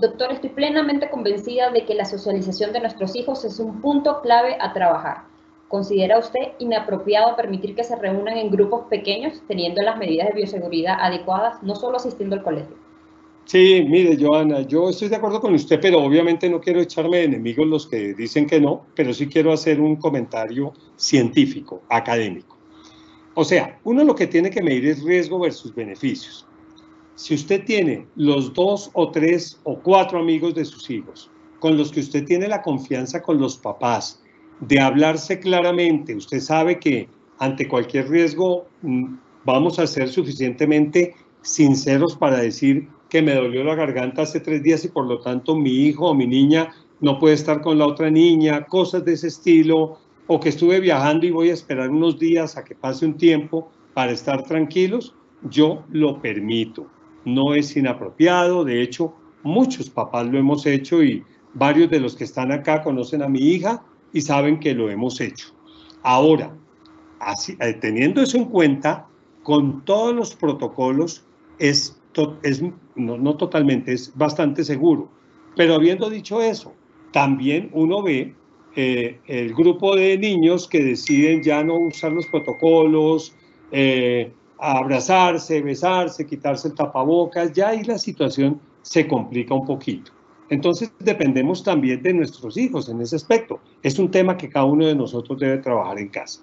doctor, estoy plenamente convencida de que la socialización de nuestros hijos es un punto clave a trabajar. ¿Considera usted inapropiado permitir que se reúnan en grupos pequeños teniendo las medidas de bioseguridad adecuadas, no solo asistiendo al colegio? Sí, mire, Joana, yo estoy de acuerdo con usted, pero obviamente no quiero echarme de enemigos los que dicen que no, pero sí quiero hacer un comentario científico, académico. O sea, uno lo que tiene que medir es riesgo versus beneficios. Si usted tiene los dos o tres o cuatro amigos de sus hijos con los que usted tiene la confianza con los papás, de hablarse claramente. Usted sabe que ante cualquier riesgo mm, vamos a ser suficientemente sinceros para decir que me dolió la garganta hace tres días y por lo tanto mi hijo o mi niña no puede estar con la otra niña, cosas de ese estilo, o que estuve viajando y voy a esperar unos días a que pase un tiempo para estar tranquilos, yo lo permito. No es inapropiado, de hecho, muchos papás lo hemos hecho y varios de los que están acá conocen a mi hija y saben que lo hemos hecho. Ahora, eh, teniendo eso en cuenta, con todos los protocolos es, es no, totalmente, es bastante seguro. Pero habiendo dicho eso, también uno ve eh, el grupo de niños que deciden ya no usar los protocolos, eh, abrazarse, besarse, quitarse el tapabocas, ya ahí la situación se complica un poquito. Entonces dependemos también de nuestros hijos en ese aspecto. Es un tema que cada uno de nosotros debe trabajar en casa.